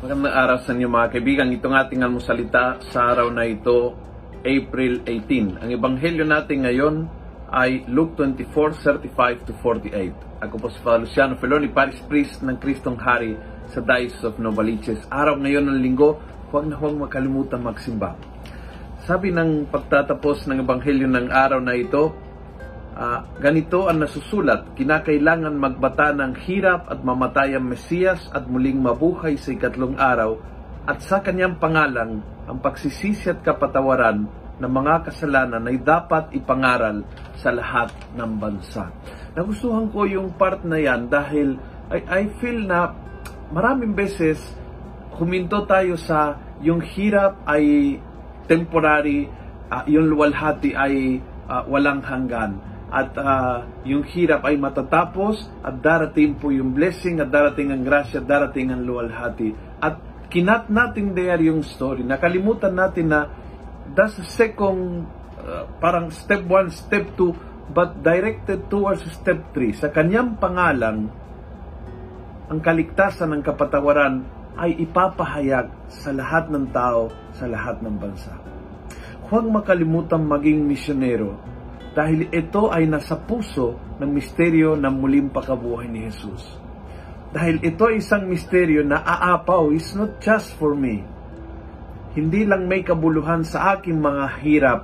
Magandang araw sa inyo mga kaibigan. Itong ating almusalita sa araw na ito, April 18. Ang ebanghelyo natin ngayon ay Luke 24, 35 to 48. Ako po si Father Luciano Feloni, Paris Priest ng Kristong Hari sa Diocese of Novaliches. Araw ngayon ng linggo, huwag na huwag makalimutan magsimba. Sabi ng pagtatapos ng ebanghelyo ng araw na ito, Uh, ganito ang nasusulat, kinakailangan magbata ng hirap at mamatay ang Mesiyas at muling mabuhay sa ikatlong araw at sa kanyang pangalang ang pagsisisi at kapatawaran ng mga kasalanan ay dapat ipangaral sa lahat ng bansa. Nagustuhan ko yung part na yan dahil I, I feel na maraming beses huminto tayo sa yung hirap ay temporary, uh, yung luwalhati ay uh, walang hanggan at uh, yung hirap ay matatapos at darating po yung blessing at darating ang grasya, darating ang luwalhati. At kinat natin there yung story. Nakalimutan natin na that's the second, uh, parang step 1, step 2, but directed towards step 3. Sa kanyang pangalang, ang kaligtasan ng kapatawaran ay ipapahayag sa lahat ng tao, sa lahat ng bansa. Huwag makalimutan maging misyonero dahil ito ay nasa puso ng misteryo ng muling pagkabuhay ni Jesus. Dahil ito ay isang misteryo na aapaw is not just for me. Hindi lang may kabuluhan sa aking mga hirap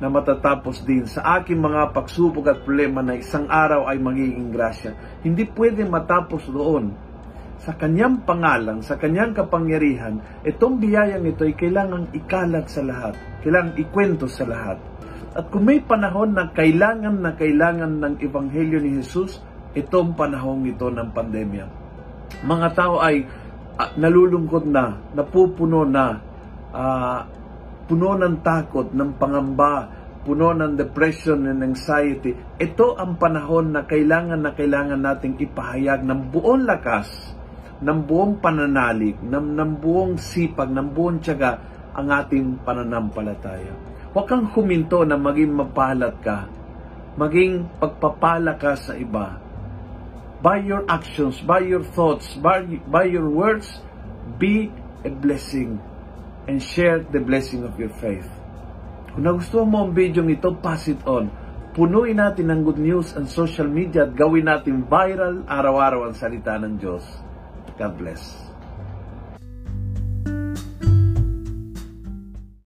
na matatapos din sa aking mga pagsubok at problema na isang araw ay magiging grasya. Hindi pwede matapos doon. Sa kanyang pangalan, sa kanyang kapangyarihan, itong biyayang ito ay kailangang ikalat sa lahat. Kailangang ikwento sa lahat. At kung may panahon na kailangan na kailangan ng Ebanghelyo ni Jesus, itong panahong ito ng pandemya. Mga tao ay uh, nalulungkot na, napupuno na, uh, puno ng takot, ng pangamba, puno ng depression and anxiety. Ito ang panahon na kailangan na kailangan nating ipahayag ng buong lakas, ng buong pananalig, ng, ng buong sipag, ng buong tiyaga ang ating pananampalataya. Huwag kang huminto na maging mapalat ka, maging pagpapala ka sa iba. By your actions, by your thoughts, by, by your words, be a blessing and share the blessing of your faith. Kung nagustuhan mo ang video ito, pass it on. Punuin natin ng good news ang social media at gawin natin viral araw-araw ang salita ng Diyos. God bless.